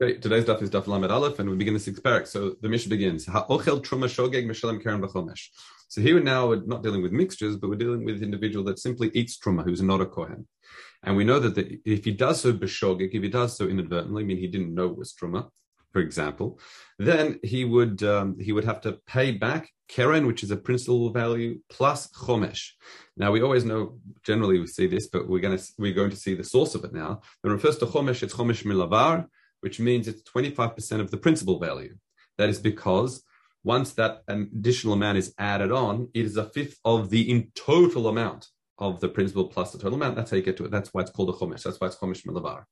Okay, today's daf is daf lamed aleph, and we begin the sixth parak. So the Mishnah begins. Ha'ochel truma shogeg karen v'chomesh. So here now we're not dealing with mixtures, but we're dealing with an individual that simply eats truma, who's not a kohen. And we know that the, if he does so b'shogeg, if he does so inadvertently, I mean he didn't know it was truma, for example, then he would um, he would have to pay back keren, which is a principal value, plus chomesh. Now we always know generally we see this, but we're going to we're going to see the source of it now. When it refers to chomesh, it's chomesh milavar, which means it's 25% of the principal value. That is because once that additional amount is added on, it is a fifth of the in total amount of the principal plus the total amount. That's how you get to it. That's why it's called a chomesh. That's why it's chomesh milavar.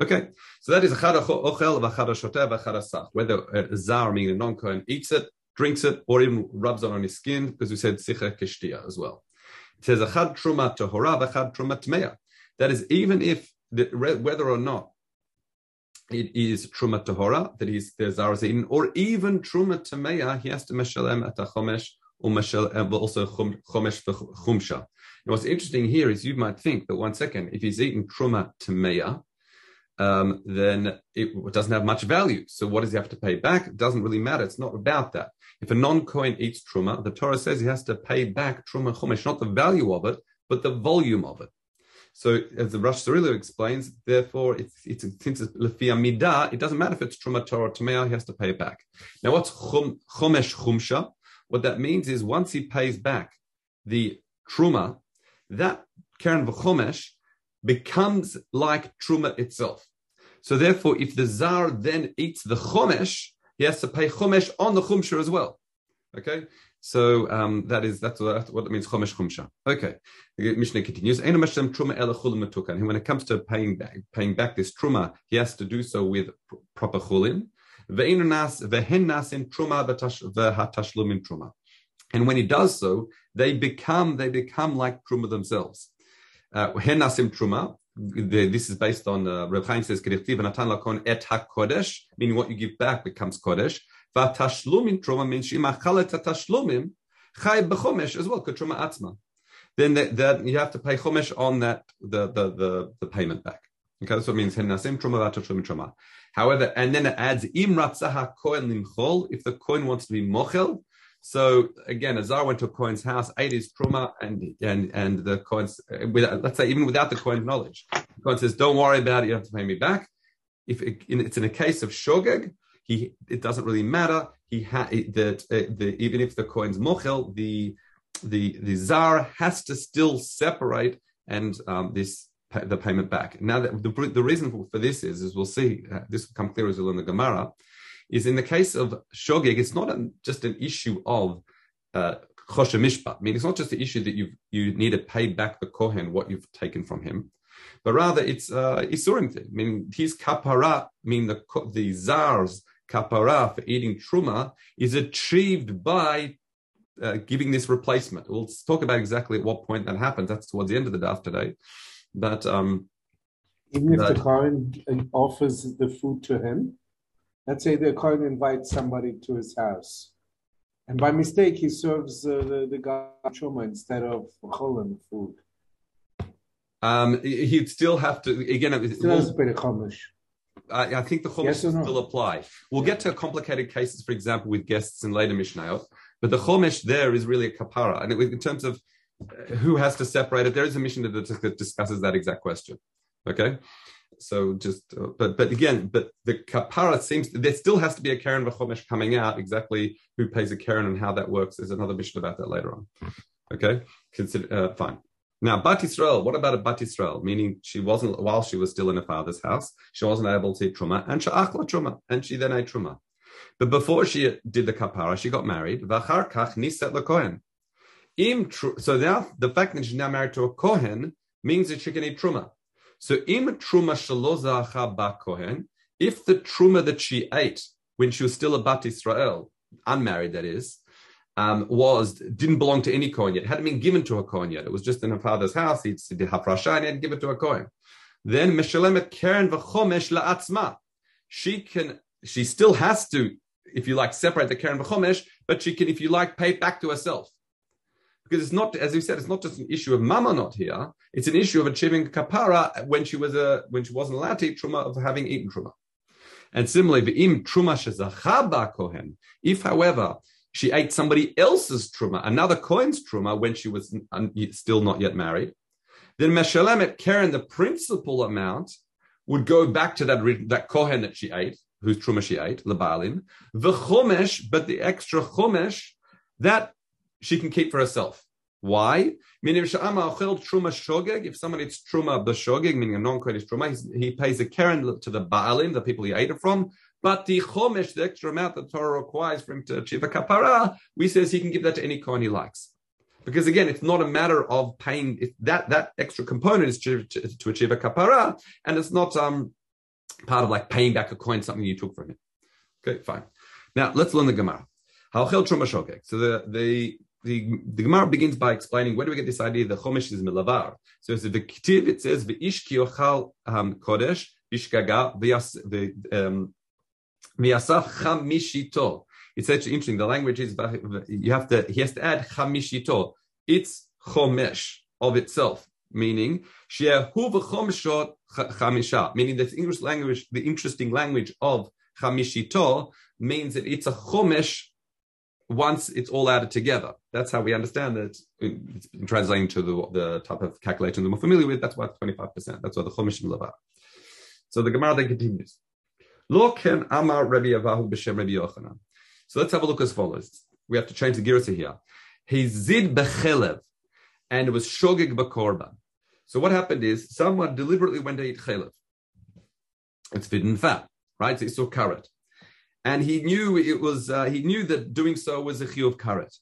Okay, so that is achad ochel v'achad shoteh v'achad sach. Whether a zar, meaning a non-kohen, eats it, drinks it, or even rubs it on his skin, because we said sicha kishtia as well. It says achad truma tohora v'achad truma tmeya. That is even if the, whether or not it is truma tahora that he's there's zarazin, or even truma tameya, he has to meshalem at a chomesh or meshal, also chomesh chumsha. And what's interesting here is you might think that one second, if he's eaten truma tameya, um, then it doesn't have much value. So what does he have to pay back? It doesn't really matter. It's not about that. If a non-kohen eats truma, the Torah says he has to pay back truma chumash, not the value of it, but the volume of it. So as the Rosh Sirilio explains, therefore, it's, it's since it's lefia midah, it doesn't matter if it's truma tahora or tamea, he has to pay it back. Now, what's chum, chomesh chumsha? What that means is once he pays back the truma, that keren v'chomesh becomes like truma itself. So therefore, if the zar then eats the chomesh, he has to pay chomesh on the chumsha as well. Okay, so um, that is that's what, what it means chomesh chumsha. Okay, the Mishnah continues. And when it comes to paying back, paying back this truma, he has to do so with proper chulin. And when he does so, they become they become like truma themselves. Uh, truma. This is based on uh, Reb Chaim says et hakodesh, meaning what you give back becomes kodesh. Vatashlumin truma means she'imachala tatashlumin chay b'chomesh as well, truma atzma. Then that, that, you have to pay chomesh on that the the the, the payment back. Okay, what it means henasim truma vatashlumin truma. However, and then it adds im ratzaha kohen limchol if the kohen wants to be mochel. So again, a Azar went to a kohen's house, ate his truma, and and and the coins, let's say even without the kohen's knowledge, the coin says, "Don't worry about it. You have to pay me back." If it, it's in a case of shogeg, he it doesn't really matter. He ha- that uh, the, even if the kohen's mochel, the the the zar has to still separate and um, this the payment back. Now that the, the reason for, this is, as we'll see, uh, this will come clear as well in the Gemara, is in the case of shogeg, it's not a, just an issue of uh, mishpat. I mean, it's not just the issue that you you need to pay back the kohen what you've taken from him, but rather it's uh, isurim thing. I mean, his kapara, I mean the the zar's kapara for eating truma is achieved by uh, giving this replacement. We'll talk about exactly at what point that happens. That's towards the end of the daf today. But um, even if the Kohen offers the food to him, let's say the Kohen invites somebody to his house, and by mistake he serves uh, the, the guy truma instead of cholim food. Um, he'd still have to again. It still has to pay the chumash. I, I think the chumash yes no? still apply. We'll yeah. get to complicated cases, for example, with guests in later mishnayot. But the chomesh there is really a kapara, and in terms of uh, who has to separate it, there is a Mishnah that discusses that exact question. Okay, so just, uh, but but again, but the kapara seems there still has to be a karen v'chomesh coming out. Exactly who pays a karen and how that works is another Mishnah about that later on. Okay, consider uh, fine. Now, Bat Yisrael, what about a Bat Yisrael? Meaning she wasn't, while she was still in her father's house, she wasn't able to eat Truma, and Sha'achla Truma, and she then ate Truma. But before she did the kapara, she got married. V'achar kach niset lekohen. So now the fact that she's now married to a kohen means that she can eat truma. So im truma shalozacha ba kohen. If the truma that she ate when she was still a bat Israel, unmarried that is, um, was didn't belong to any kohen yet. It hadn't been given to a kohen yet. It was just in her father's house. He did hafrasha and he had to give it to a kohen. Then meshalemet keren v'chomesh la'atzma. She can. She still has to if you like, separate the Karen v'chomesh, but she can, if you like, pay back to herself. Because it's not, as we said, it's not just an issue of mamonot here. It's an issue of achieving kapara when she was a when she wasn't allowed to eat truma of having eaten truma. And similarly, v'im truma shezachaba kohen. If, however, she ate somebody else's truma, another kohen's truma, when she was still not yet married, then Meshalemet Karen, the principal amount, would go back to that, that kohen that she ate, whose truma she ate, lebalin. The chomesh, but the extra chomesh, that she can keep for herself. Why? Meaning, if someone eats truma b'shogeg, meaning a non-kodesh truma, he pays a keren to the baalim, the people he ate it from. But the chomesh, the extra amount that Torah requires for him to achieve a kapara, we says he can give that to any kohen he likes. Because again, it's not a matter of paying that that extra component is to, to, to, achieve a kapara, and it's not um part of like paying back a kohen something you took from him. Okay, fine. Now let's learn the Gemara. So the the the, the Gemara begins by explaining where do we get this idea that Chomesh is milavar. So it's the Ketiv, it says v'ish ki ochal um, kodesh ishkaga v'yasaf chamishito. It's actually interesting. The language is you have to he has to add chamishito. It's chomesh of itself, meaning shehu v'chomshot chamisha. Meaning the English language, the interesting language of chamishito means that it's a chomesh once it's all added together. That's how we understand it. It's in translating to the, the type of calculation that we're familiar with. That's why it's 25%. That's why the Chumash Lava. So the Gemara then continues. Lo amar Rabbi Avahu b'shem Rabbi Yochanan. So let's have a look as follows. We have to change the gears here. He zid bechelev, and it was shogig b'korban. So what happened is someone deliberately went to eat chelev. It's forbidden fat, right? So he saw karet and he knew it was uh, he knew that doing so was a chiyuv karet.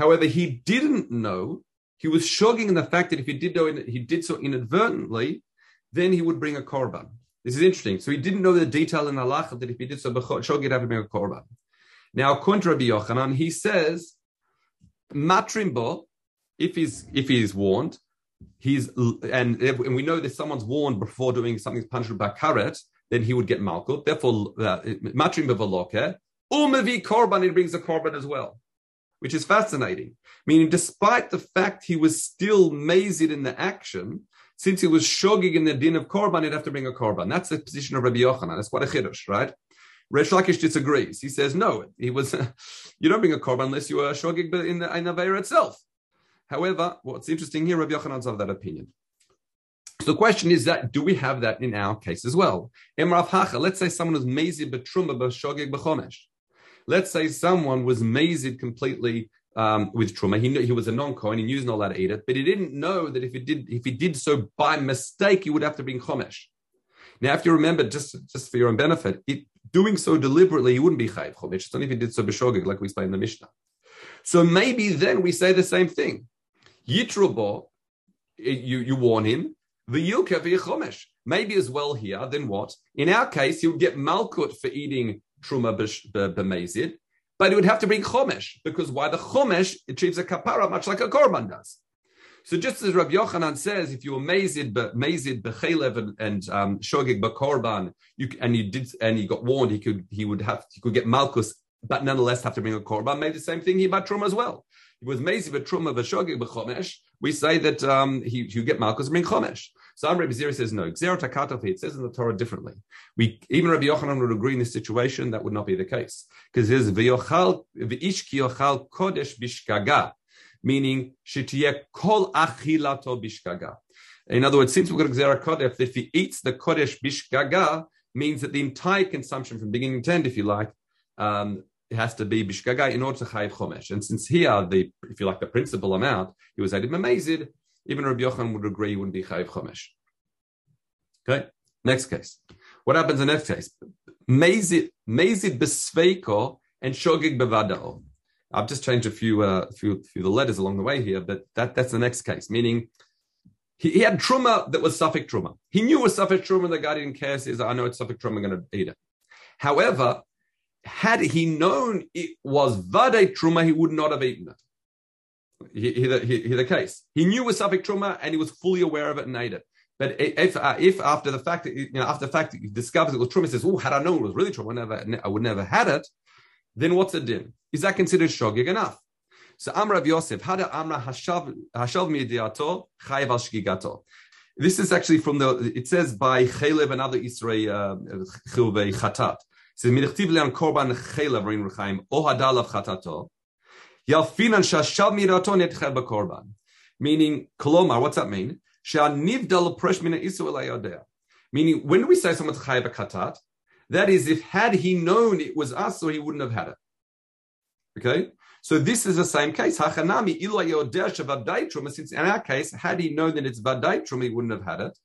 However, he didn't know he was shogging in the fact that if he did know he did so inadvertently, then he would bring a korban. This is interesting. So he didn't know the detail in Allah that if he did so, shogig have to bring a korban. Now, contra Rabbi Yochanan, he says, matrimbo, if he's if he's warned, he's and, and we know that someone's warned before doing something punishable by karet, then he would get malkut. Therefore, uh, matrim bevaloke, umavi korban, he brings a korban as well, which is fascinating. Meaning, despite the fact he was still mazed in the action, since he was shogig in the din of korban, he'd have to bring a korban. That's the position of Rabbi Yochanan. That's quite a chiddush, right? Resh Lakish disagrees. He says, no, he was, you don't bring a korban unless you are shogig in the Ainavera itself. However, what's interesting here, Rabbi Yochanan's of that opinion. So the question is that do we have that in our case as well? Let's say someone was mazid betruma b'shogeg b'chomesh. Let's say someone was mazid completely um, with truma. He knew he was a non-kohen. He knew he's not allowed to eat it, but he didn't know that if he did if he did so by mistake, he would have to bring chomesh. Now, if you remember, just just for your own benefit, it, doing so deliberately, he wouldn't be chayiv chomesh. It's only if he did so b'shogeg, like we explained in the Mishnah. So maybe then we say the same thing. Yitrubo, you you warn him Maybe as well here, then what? In our case, he would get malkut for eating truma b'mezid, but he would have to bring chomesh, because why the chomesh achieves a kapara much like a korban does. So just as Rabbi Yochanan says, if you were mazid, mazid and, and um, shogig b'korban, you and you did and he got warned, he could he would have he could get malchus, but nonetheless have to bring a korban. Maybe the same thing here about truma as well. He was mazid b'truma b'shogig b'chomesh. We say that um, he you get malchus bring chomesh. So Rabbi Zira says no. Xerot it says in the Torah differently. We even Rabbi Yochanan would agree in this situation that would not be the case because there's v'yochal v'ish kodesh bishkaga, meaning shitiyeh kol achilato bishkaga. In other words, since we've got Xerot Kodesh, if he eats the kodesh bishkaga, means that the entire consumption from beginning to end, if you like, um, it has to be bishkaga in order to chayiv chomesh. And since here, the if you like, the principal amount, he was added mamezid, even Rabbi Yochanan would agree he wouldn't be chayiv chomesh. Okay, next case. What happens in the next case? Mezid besveiko and shogig bevadao. I've just changed a few, uh, few, few the letters along the way here, but that, that's the next case. Meaning, he, he had truma that was safek truma. He knew it was safek truma. The guy didn't care. Says, "I know it's safek truma. I'm going to eat it." However, had he known it was vade truma, he would not have eaten it he, he, he, he, the case. He knew it was safek truma and he was fully aware of it and ate it. But if uh, if after the fact you know after the fact he discovers it was truma, says, "Oh, had I known it was really truma, I, never, I would never had it." Then what's the din? Is that considered shogig enough? So Amra Yosef, Hada Amra Hashav Hashav Midiato Chayav Al Shgigato. This is actually from the. It says by Chelev and other Israel uh, chilvei chatat. Korban Chelev rein rechaim o hadalav chatato. Yalfinan shashal mirato netchel b'korban. Meaning, kolomar. What's that mean? Meaning, when we say someone's chayav katat, that is, if had he known it was us, so he wouldn't have had it. Okay, so this is the same case. Hachanami Since in our case, had he known that it's vadaitrum, he wouldn't have had it.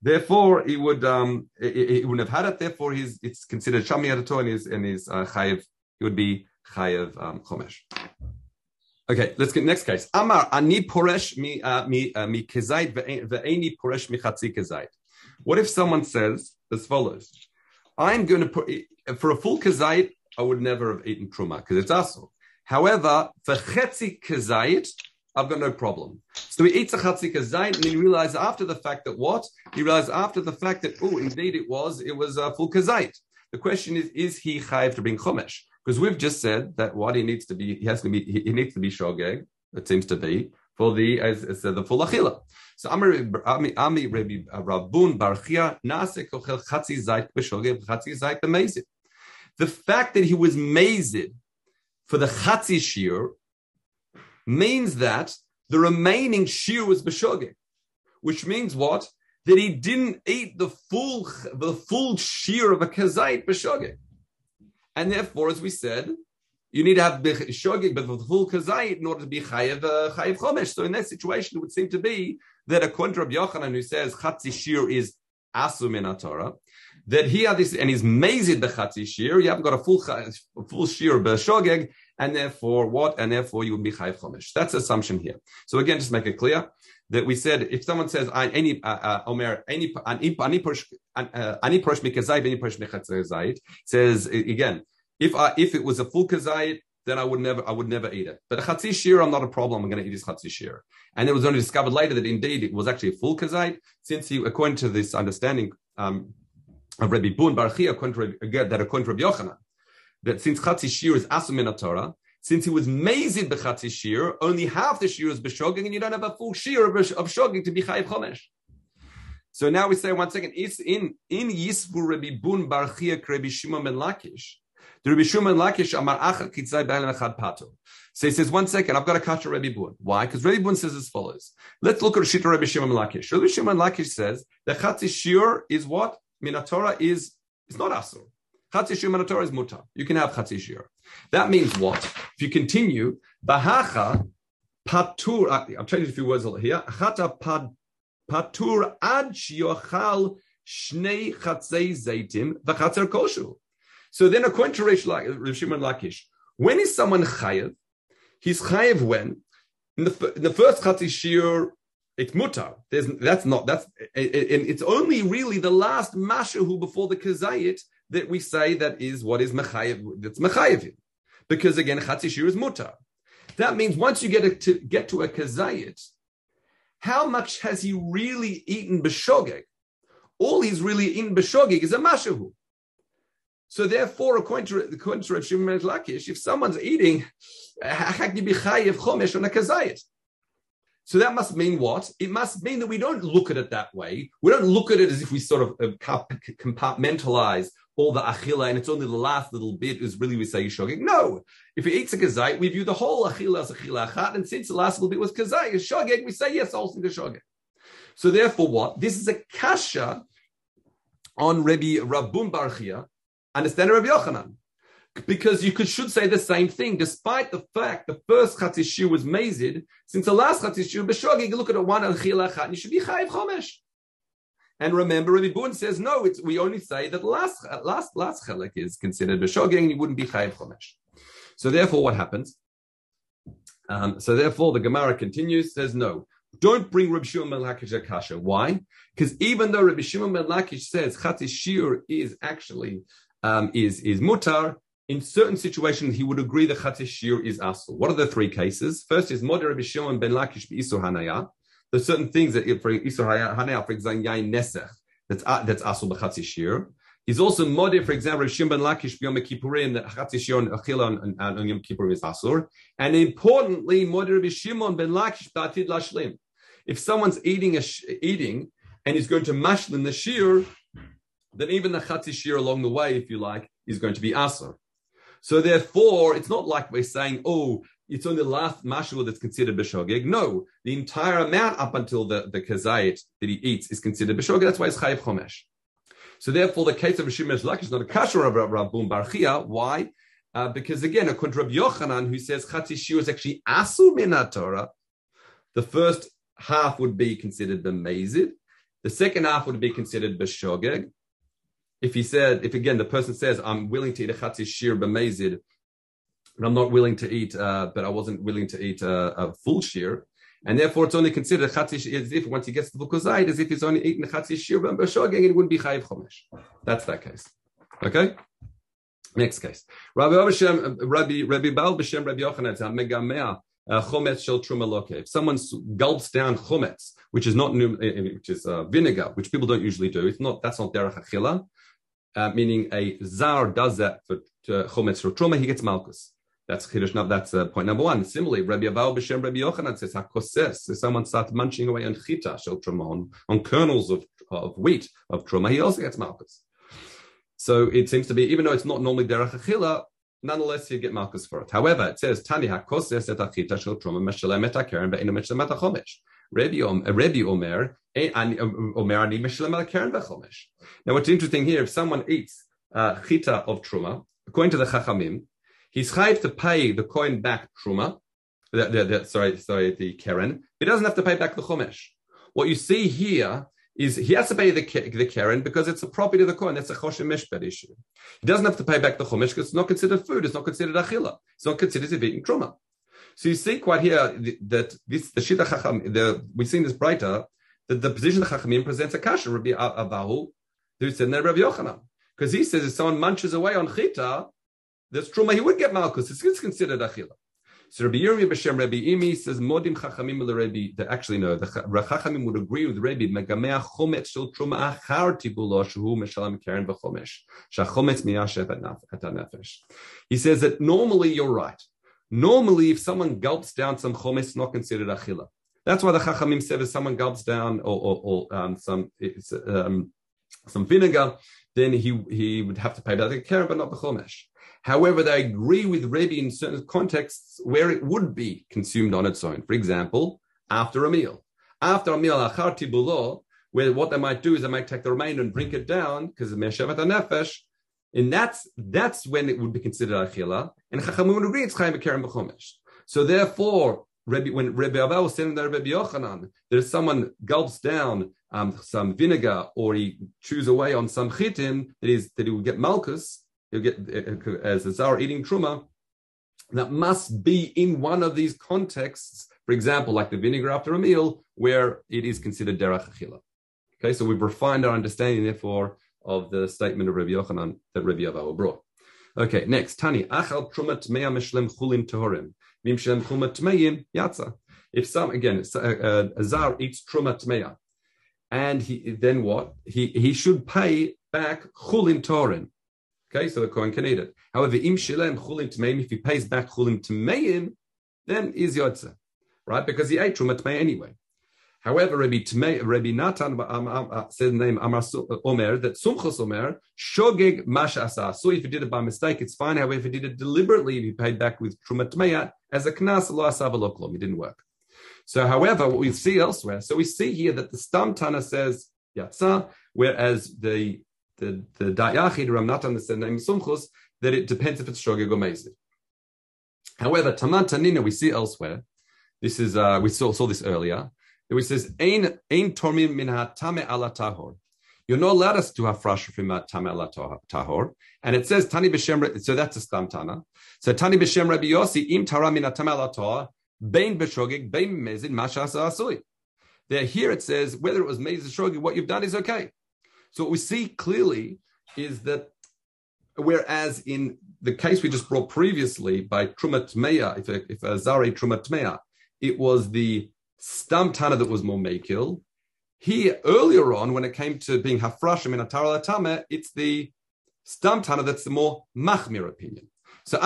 Therefore, he would um, he, he wouldn't have had it. Therefore, he's it's considered shami adato and his and his uh, chayiv. He would be chayiv um, chomesh. Okay, let's get next case. Amar ani poresh mi uh, mi uh, mi kezait ve'eni poresh mi chatzi kezait. What if someone says as follows? I'm going to put for a full kazait. I would never have eaten truma because it's aso. However, for chetzi kazait, I've got no problem. So he eats a chatzi kazait, and he realizes after the fact that what? He realized after the fact that oh, indeed it was, it was uh, a full kazait. The question is, is he chayiv to bring chumash? Because we've just said that what he needs to be, he has to be, he, needs to be shogeg. It seems to be for the as, as uh, the full achila. So Ami Ami uh, Rabbi Rabun Barchia Nase Kochel Chatzi Zait B'Shogeg Chatzi Zait B'Mezid. The fact that he was mazid for the Chatzi Shir means that the remaining Shir was B'Shogeg, which means what? That he didn't eat the full the full Shir of a Kazait B'Shogeg. And therefore, as we said, you need to have shogig, but with full kazait in order to be chayev uh, chayev chomesh. So in that situation, it would seem to be that a to of Yochanan, who says chatzi shir is asum in Torah, that he had this and he's mazed the chatzi shir. You haven't got a full full shir b'shogeg, and therefore what? And therefore you would be chayev chomesh. That's assumption here. So again, just make it clear that we said if someone says any uh, uh, omer any any any push any push mikazayit any push mechatzayit says again if I, if it was a full kazayit, then I would never I would never eat it. But a chatzi shir, I'm not a problem. I'm going to eat his chatzi shir. And it was only discovered later that indeed it was actually a full kazayit, since he, according to this understanding um, of Rabbi Bun Barchi, according to again, that according to Rabbi Yochanan, that since chatzi shir is asum in Torah, since he was mazid bechatzi shir, only half the shir is b'shoging, and you don't have a full shir of, of to be chayiv chomesh. So now we say one second. It's in in Yisbu Rabbi Bun Barchia Rabbi Shimon ben Lakish. The Rabbi Shimon Lakish Amar Acha Kitzai B'Alim Echad Pato. So he says, one second, I've got to catch a Rabbi Bun. Why? Because Rabbi Bun says as follows. Let's look at Shita Rabbi Shimon Lakish. Rabbi Shimon Lakish says the Chatzi Shir is what? Minatora is, it's not Asur. Chatzi Shir Minatora is Mutar. You can have Chatzi Shir. That means what? If you continue, Bahacha Patur, I'm changing a few words here. Chata Patur Ad Shiochal Shnei Chatzei Zaitim V'Chatzer Koshu. So then, according to Rish Shimon Lakish, when is someone chayev? He's chayev when in the, in the first chatzi shir it's mutar. There's that's not that's and it's only really the last mashahu before the kazayit that we say that is what is mechayev. That's mechayevim, because again chatzi shir is mutar. That means once you get a, to get to a kazayit, how much has he really eaten b'shogeg? All he's really eaten b'shogeg is a mashahu. So therefore, according to, according to Rav Shimon Lakish, if someone's eating, so that must mean what? It must mean that we don't look at it that way. We don't look at it as if we sort of uh, compartmentalize all the achila and it's only the last little bit is really we say shogig. No, if he eats a kazait, we view the whole achila as achila achat, and since the last little bit was kazait, shogig, we say yes, also the shogig. So therefore, what? This is a kasha on Rabbi Rabun Barchia, Understand Rabbi Yochanan. Because you could should say the same thing, despite the fact the first chatzishu was mazid, since the last chatzishu b'shogi, you look at a one al and you should be chayiv chomesh. And remember, Rabbi Bun says no. It's, we only say that last last last chelek is considered b'shogeg, and you wouldn't be chayiv chomesh. So therefore, what happens? Um, so therefore, the Gemara continues. Says no. Don't bring Rabbi Shimon ben Lakish Akasha. Why? Because even though Rabbi Shimon ben Lakish says Chatzis is actually um, is is mutar. In certain situations, he would agree that chatzis is asul. What are the three cases? First is moder Rabbi Shimon ben Lakish isur hanaya. There's certain things that for isur hanaya, for example, yain nesech, that's uh, that's asul b'chatzis He's also moder, for example, Rabbi Shimon ben Lakish b'yom kippurim that chatzis shir achila on Yom Kippur is asur. And importantly, moder Rabbi Shimon ben Lakish b'atid lashlim. if someone's eating a eating and he's going to mashlin the shear, then even the chatzi shear along the way, if you like, is going to be asr. So therefore, it's not like we're saying, oh, it's only the last mashal that's considered b'shogeg. No, the entire amount up until the, the kazayit that he eats is considered b'shogeg. That's why it's chayiv chomesh. So therefore, the case of Shemesh Lakish is not a kasher of Rabbun Barchia. Why? Uh, because again, according to Rabbi Yochanan, who says Chatzi Shiur is actually Asu Torah, the first half would be considered b'mezid. The second half would be considered b'shogeg. If he said, if again the person says, I'm willing to eat a Chatzi Shir b'mezid, and I'm not willing to eat, uh, but I wasn't willing to eat a, a full shear, and therefore it's only considered chatzi as if once he gets to the kuzayit, as if he's only eating chatzi shir b'shogeg, it wouldn't be chayiv chomesh. That's that case. Okay. Next case. Rabbi Rabbi Rabbi Rabbi Baal b'shem Rabbi Yochanan megamea uh, chometz shel truma If someone gulps down chometz, which is not uh, which is uh, vinegar, which people don't usually do, it's not that's not derech achila. Uh, meaning a zar does that for uh, chometz or truma, he gets malchus. That's chiddush. Now that's uh, point number one. Similarly, Rabbi Abahu b'Shem Rabbi Yochanan says hakoses. If someone starts munching away on chita shel truma on, on kernels of, of wheat of truma, he also gets malchus. So it seems to be, even though it's not normally derech achila, nonetheless you get malchus for it. However, it says tani hakoses et achita shel truma meshalem et hakeren ve'inu meshalem et hachomesh. Rabbi uh, Omer, um, um, Omer ani meshalem et hakeren ve'chomesh. Now, what's interesting here, if someone eats uh, chita of truma, according to the chachamim, He's chayv to pay the kohen back truma. The, the, the, sorry, sorry, the keren. He doesn't have to pay back the chumash. What you see here is he has to pay the, the keren because it's a property of the kohen. That's a choshen mishpat issue. He doesn't have to pay back the chumash because it's not considered food. It's not considered achila. It's not considered to be eating truma. So you see quite here that this the shita chacham. The, we've seen this braita that the position of chachamim presents a kasha Rabbi Abahu, who said Rabbi Yochanan because he says if someone munches away on chita, there's truma, he would get malchus. It's considered achila. So Rabbi Yirmi b'Shem Rabbi Imi says modim chachamim Rabbi. Actually no, the chachamim would agree with Rabbi megamea chometz shel truma achar tibulo shehu meshalam keren v'chomesh shachometz miyashev. He says that normally you're right. Normally, if someone gulps down some chometz, it's not considered achila. That's why the chachamim said if someone gulps down or, or, or um, some um, some vinegar, then he he would have to pay the keren, but not the chomesh. However, they agree with Rebbe in certain contexts where it would be consumed on its own. For example, after a meal. After a meal, achar tibulo, where what they might do is they might take the remainder and drink it down because of meshavat nefesh, and that's that's when it would be considered achila. And Chachamim would agree it's chayim b'kerem b'chomesh. So therefore, Rebbe, when Rebbe Abel was saying that Rebbe Yochanan, there's someone gulps down um, some vinegar or he chews away on some chitin, that is that he would get malchus, he'll get as a zar eating truma, that must be in one of these contexts. For example, like the vinegar after a meal, where it is considered derech achila. Okay, so we've refined our understanding, therefore, of the statement of Rabbi Yochanan that Rabbi Avahu brought. Okay, next, Tani, achal trumat tmeya mishlem chulin tehorim, mimshem truma tmeyim yatza. If some, again, a, a zar eats truma tmeya, and he then what? He he should pay back chulin torin. Okay, so the Kohen can eat it. However, im shilem chulim tmeim, if he pays back chulim tmeim, then is yotze, right? Because he ate truma tmei anyway. However, Rabbi, Tmei, Rabbi Natan um, um, uh, said the name Amar Omer that Sumchos Omer shogeg masha asa. So if he did it by mistake, it's fine. However, if he did it deliberately, if he paid back with truma tmeya as a knas, lo asav It didn't work. So, however, what we see elsewhere, so we see here that the Stam Tana says yatsa, whereas the the the Dayachid Ram Natan the name Sumchus that it depends if it's Shogeg or Mezid. However, Taman Tanina we see elsewhere. This is uh, we saw saw this earlier. It says Ein Ein Tormim Min Tame Ala Tahor. You're not allowed us to have fresh from Tame Ala Tahor, and it says Tani B'Shem. So that's a Stam Tana. So Tani B'Shem Rabbi Yossi Im Tara Min Tame Ala Tahor Bein B'Shogeg Bein Mezid Mashas Asui. There, here it says whether it was Mezid Shogeg, what you've done is okay. So what we see clearly is that whereas in the case we just brought previously by Trumat Meya, if a, if a Zare Trumat Meya, it was the Stam Tana that was more Mekil. Here, earlier on, when it came to being Hafrashim in Atara Latame, it's the Stam Tana that's the more Machmir opinion. So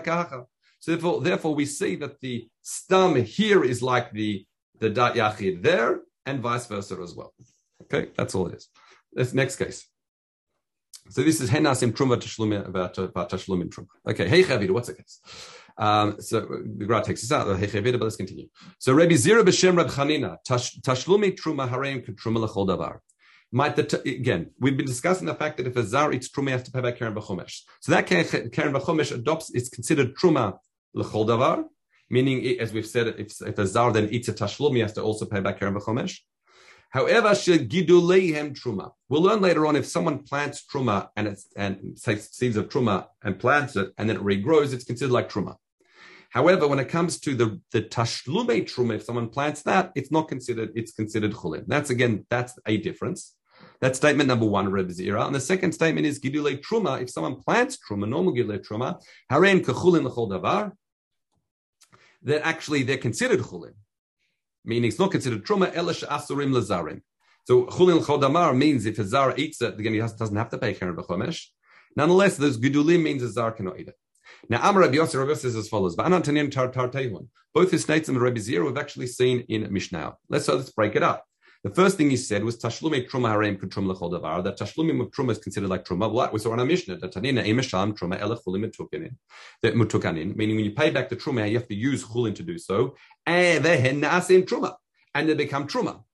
Kahacha. So therefore, therefore, we see that the stam here is like the the dat yachid there, and vice versa as well. Okay, that's all it is. This next case. So this is henasim truma tashlumin about tashlumin truma. Okay, hey chavida, what's the case? Um, so the Gra takes us out. Hey but let's continue. So Rabbi Zira b'shem Rab Chanina tashlumi truma hareim truma lechol davar. Might the again, we've been discussing the fact that if a zar eats truma, he has to pay back keren b'chomesh. So that keren b'chomesh adopts, it's considered truma lechol davar, meaning as we've said, if, if a zar then eats a tashlum, he has to also pay back keren b'chomesh. However, giduleihem truma. We'll learn later on if someone plants truma and it's and takes seeds of truma and plants it and then it regrows, it's considered like truma. However, when it comes to the the tashlume truma, if someone plants that, it's not considered. It's considered chulin. That's again, that's a difference. That's statement number one, Reb Zira. And the second statement is gidule truma. If someone plants truma, normal gidule truma, haren kechulin lechol davar, that actually they're considered chulin meaning it's not considered truma elish asurim lazarim. So chulin chodamar means if a Zara eats it, again he has, doesn't have to pay keren b'chomesh. Nonetheless, those gedulim means a Zara cannot eat it. Now, Amar Rabbi Yossi Rabbi says as follows: Both his states and Rabbi Zira we've actually seen in Mishnah. Let's so let's break it up. The first thing he said was Tashlumi Truma Harem Truma Lechol Davar. That Tashlumi of Truma is considered like Truma. What we saw in our Mishnah that Tanina Emesham Truma Elechulim Mutukanin. That Mutukanin, meaning when you pay back the Truma, you have to use Chulin to do so. And Nasim Truma, and they become Truma.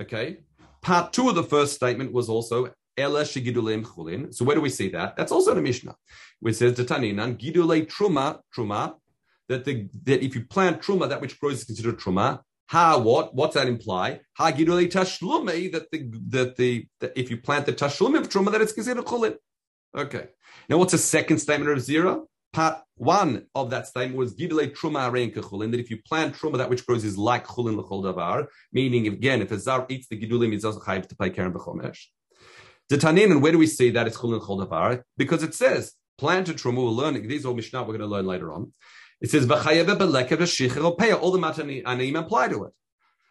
Okay. Part two of the first statement was also Ela Shigidulim Chulin. So where do we see that? That's also in the Mishnah, which says Taninan Gidule Truma Truma. That, the, that if you plant truma, that which grows is considered truma. Ha, what? What's that imply? Ha gidulei tashlume, that the, that the, that if you plant the tashlum of truma, that it's considered chulin. Okay. Now, what's the second statement of zero? Part one of that statement was gidulei truma arein kechulin, that if you plant truma, that which grows is like chulin lechol davar, meaning, again, if a zar eats the gidulim, he's also chayiv to pay karen b'chomesh. The tanin, and where do we see that it's chulin lechol davar? Because it says, planted truma, we'll learn, these all Mishnah we're going to learn later on. It says all the matanim apply to it.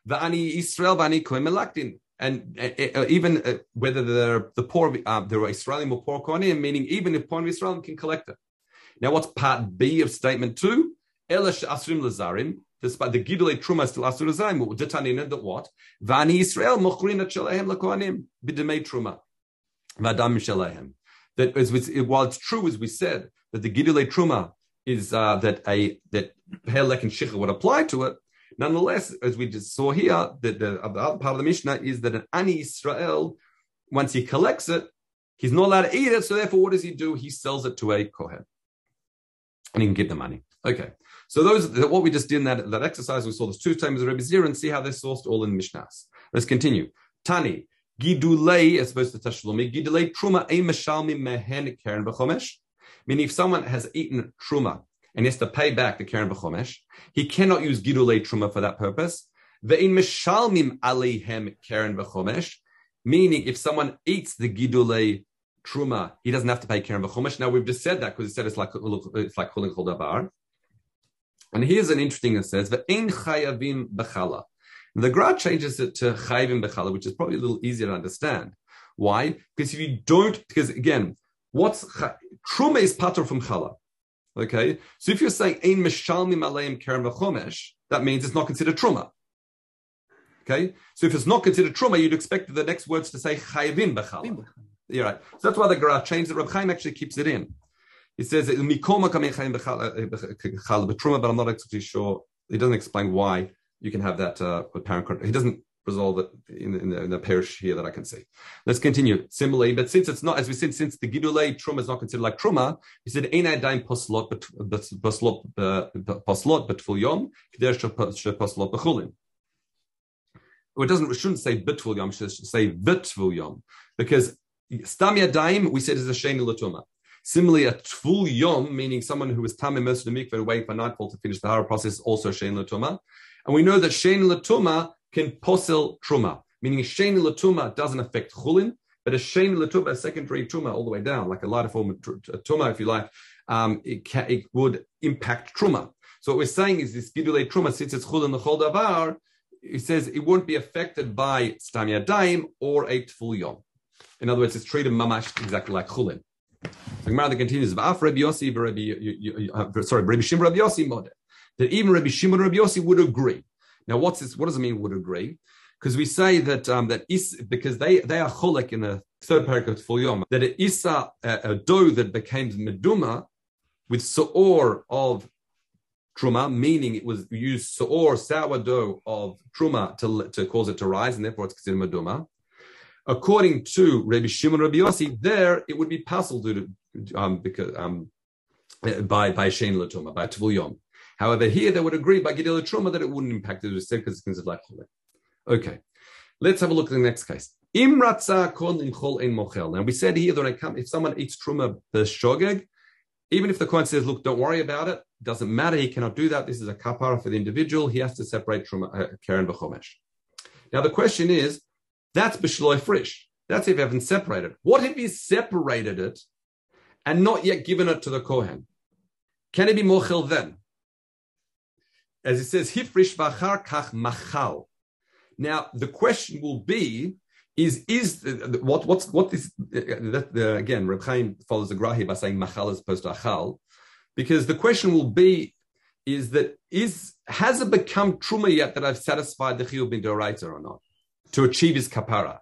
V'ani Israel v'ani kohen melaktin. And uh, uh, even uh, whether they're the poor, uh, there are Israeli or poor kohanim, meaning even if poor Israel can collect it. Now, what's part B of statement two? Elish asrim lazarim. Despite the gidule truma still asur lazarim. Detanina that what? Vani Israel mochrin at shalehem lakohanim b'demei truma. V'adam shalehem. That as we, while it's true as we said that the gidule truma is uh, that a that Helek and Shicha would apply to it. Nonetheless, as we just saw here, the, the, the other part of the Mishnah is that an Ani Israel, once he collects it, he's not allowed to eat it. So therefore, what does he do? He sells it to a Kohen, and he can get the money. Okay. So those what we just did in that, that exercise, we saw this two times of Rebbe Zira and see how they're sourced all in the Mishnahs. Let's continue. Tani, Gidulei, as opposed to Tashlumi, Gidulei Truma a Meshalmi Mehen Karen. Meaning, if someone has eaten truma and he has to pay back the keren b'chomesh, he cannot use gidulei truma for that purpose. Ve'in mishalmim alehem keren b'chomesh, meaning if someone eats the gidulei truma, he doesn't have to pay keren b'chomesh. Now we've just said that because it said it's like it's like chulin chol davar. And here's an interesting that says ve'in chayavim b'chala. The Gra changes it to chayavim b'chala, which is probably a little easier to understand. Why? Because if you don't, because again, What's truma is pater from chala. Okay, so if you're saying ein mishalmim aleim keren v'chomesh, that means it's not considered truma. Okay, so if it's not considered truma, you'd expect the next words to say chayvin b'chala. You're right. So that's why the Gra changed it. Reb Chaim actually keeps it in. He says mikoma kamin chayim b'chala b'truma, but I'm not actually sure. He doesn't explain why you can have that uh, apparent. He doesn't it in, in, the, in the perush here that I can see. Let's continue. Similarly, but since it's not, as we said, since the Gidulei Truma is not considered like Truma, he said, Ein Adaim Poslot, Poslot, Betful Yom, Kder Poslot Bechulin. Well, it doesn't, shouldn't say Betful Yom, it should say Betful Yom, because Stam Yadayim, we said, is a Sheni Latuma. Similarly, a Tvul Yom, meaning someone who was Tam immersed in the mikveh waiting for nightfall to finish the Hara process, also Sheni Latuma. And we know that Sheni Latuma can posel truma, meaning sheni latuma doesn't affect chulin, but a sheni latuma, a secondary truma all the way down, like a lighter form of truma, if you like, um, it, can, it would impact truma. So what we're saying is this gidule truma, since it's chulin the chol davar, it says it won't be affected by stam daim or a tful yom. In other words, it's treated mamash exactly like chulin. So The Gemara continues, "V'af Rabbi Yossi, uh, sorry, Rabbi Shimon, Rabbi Yossi model." That even Rabbi Shimon, Rabbi Yossi would agree. Now, what's this? What does it mean? Would agree? Because we say that um, that is because they they are cholek in the third paragraph for Yom that it is a, a dough that became meduma with soor of truma, meaning it was used soor sourdough of truma to to cause it to rise, and therefore it's considered meduma. According to Rabbi Shimon Rabbi Yossi, there it would be to um, because um, by by Shein Latuma by Tvul Yom. However, here they would agree by Gidel Truma that it wouldn't impact it because it's considered like chole. Okay, let's have a look at the next case. Imratza kon in chol ein mochel. Now we said here that when come, if someone eats truma b'shogeg, even if the Kohen says, "Look, don't worry about it. Doesn't matter. He cannot do that. This is a kapara for the individual. He has to separate truma uh, keren v'chomesh." Now the question is, that's b'shloi frish. That's if he haven't separated. What if he separated it and not yet given it to the Kohen? Can it be mochel then? As it says, hifrish v'achar kach machal. Now, the question will be, is is what what's what is uh, that the, again Reb Chaim follows the Grahi by saying machal as opposed to achal, because the question will be is that is has it become truma yet that I've satisfied the chiyuv bin or not to achieve his kapara?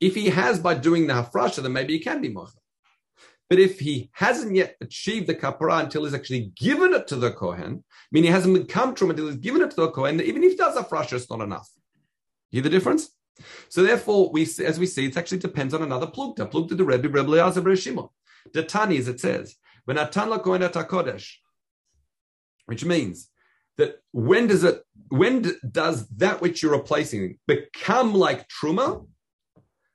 If he has by doing the hafrasha, then maybe he can be mochel. But if he hasn't yet achieved the kapara until he's actually given it to the kohen, meaning he hasn't become truma until he's given it to the kohen, even if he does hafrasha, it's not enough. You hear the difference? So therefore, we as we see, it actually depends on another plugta. Plugta the Rebbe, Rebbe Leazar, Rebbe Shimon. The Tani, as it says, when Atan la Kodesh, which means that when does it, when does that which you're replacing become like truma?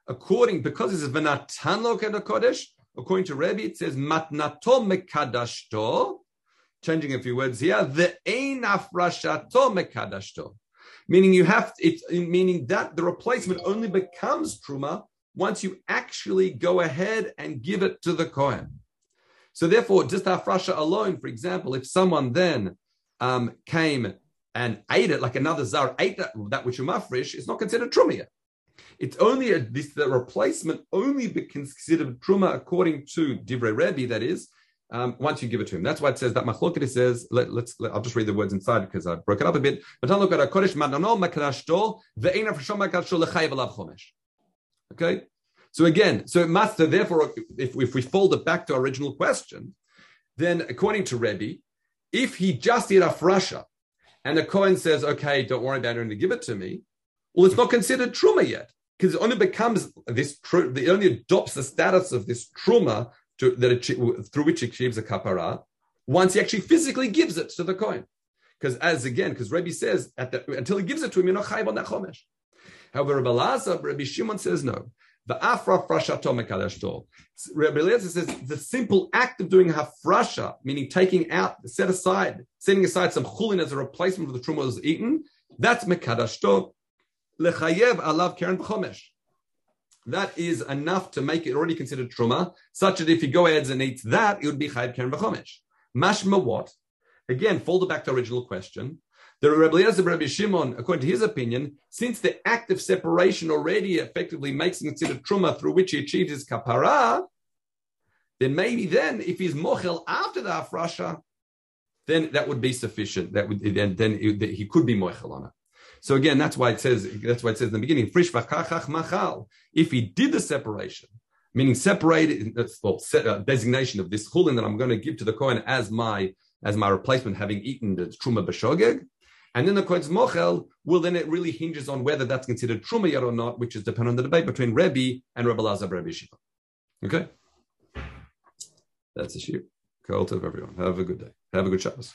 According, because it says v'natan lo kodesh, according to Rebbe, it says matnato mekadashto, changing a few words here, the ein afrashato mekadashto meaning you have to, meaning that the replacement only becomes truma once you actually go ahead and give it to the kohen. So therefore, just afrasha alone, for example, if someone then um, came and ate it, like another zar ate that, that which you mafresh, it's not considered truma. It's only a, this the replacement only be considered truma according to divrei Rebbe, that is, um, once you give it to him. That's why it says that Machlokit says, let, us I'll just read the words inside because I broke it up a bit. But look at Kodesh. Okay? So again, so it must, so therefore, if, if we fold it back to our original question, then according to Rebbe, if he just did Afrasha and the Kohen says, okay, don't worry about it, and give it to me, well, it's not considered Truma yet because it only becomes this, it only adopts the status of this Truma to, that it, through which it achieves a kapara, once he actually physically gives it to the kohen. Because as again, because Rabbi says the, until he gives it to him, you're not chayiv on that chomesh. However, Rabbi Lazar, Rabbi Shimon says no. The afra frashato mekadashto. Rabbi Eliezer says the simple act of doing hafrasha, meaning taking out, set aside, setting aside some chulin as a replacement for the truma that was eaten, that's mekadashto lechayev alav keren chomesh that is enough to make it already considered truma, such that if he go ahead and eats that, it would be chayv keren v'chomesh. Mashma what? Again, fold it back to original question. The Rebbe Eliezer Rabbi Shimon, according to his opinion, since the act of separation already effectively makes it considered truma through which he achieves his kapara, then maybe then, if he's mochel after the afrasha, then that would be sufficient. That would then, then he could be mochel on it. So again, that's why it says that's why it says in the beginning, frish machal. If he did the separation, meaning separated, well, uh, designation of this chulin that I'm going to give to the Kohen as my as my replacement, having eaten the truma b'shogeg, and then the Kohen's mochel, well, then it really hinges on whether that's considered truma yet or not, which is dependent on the debate between Rebbe and Rebbe Lazar Rebbe Shiva. Okay, that's a shoot. Call to everyone. Have a good day. Have a good Shabbos.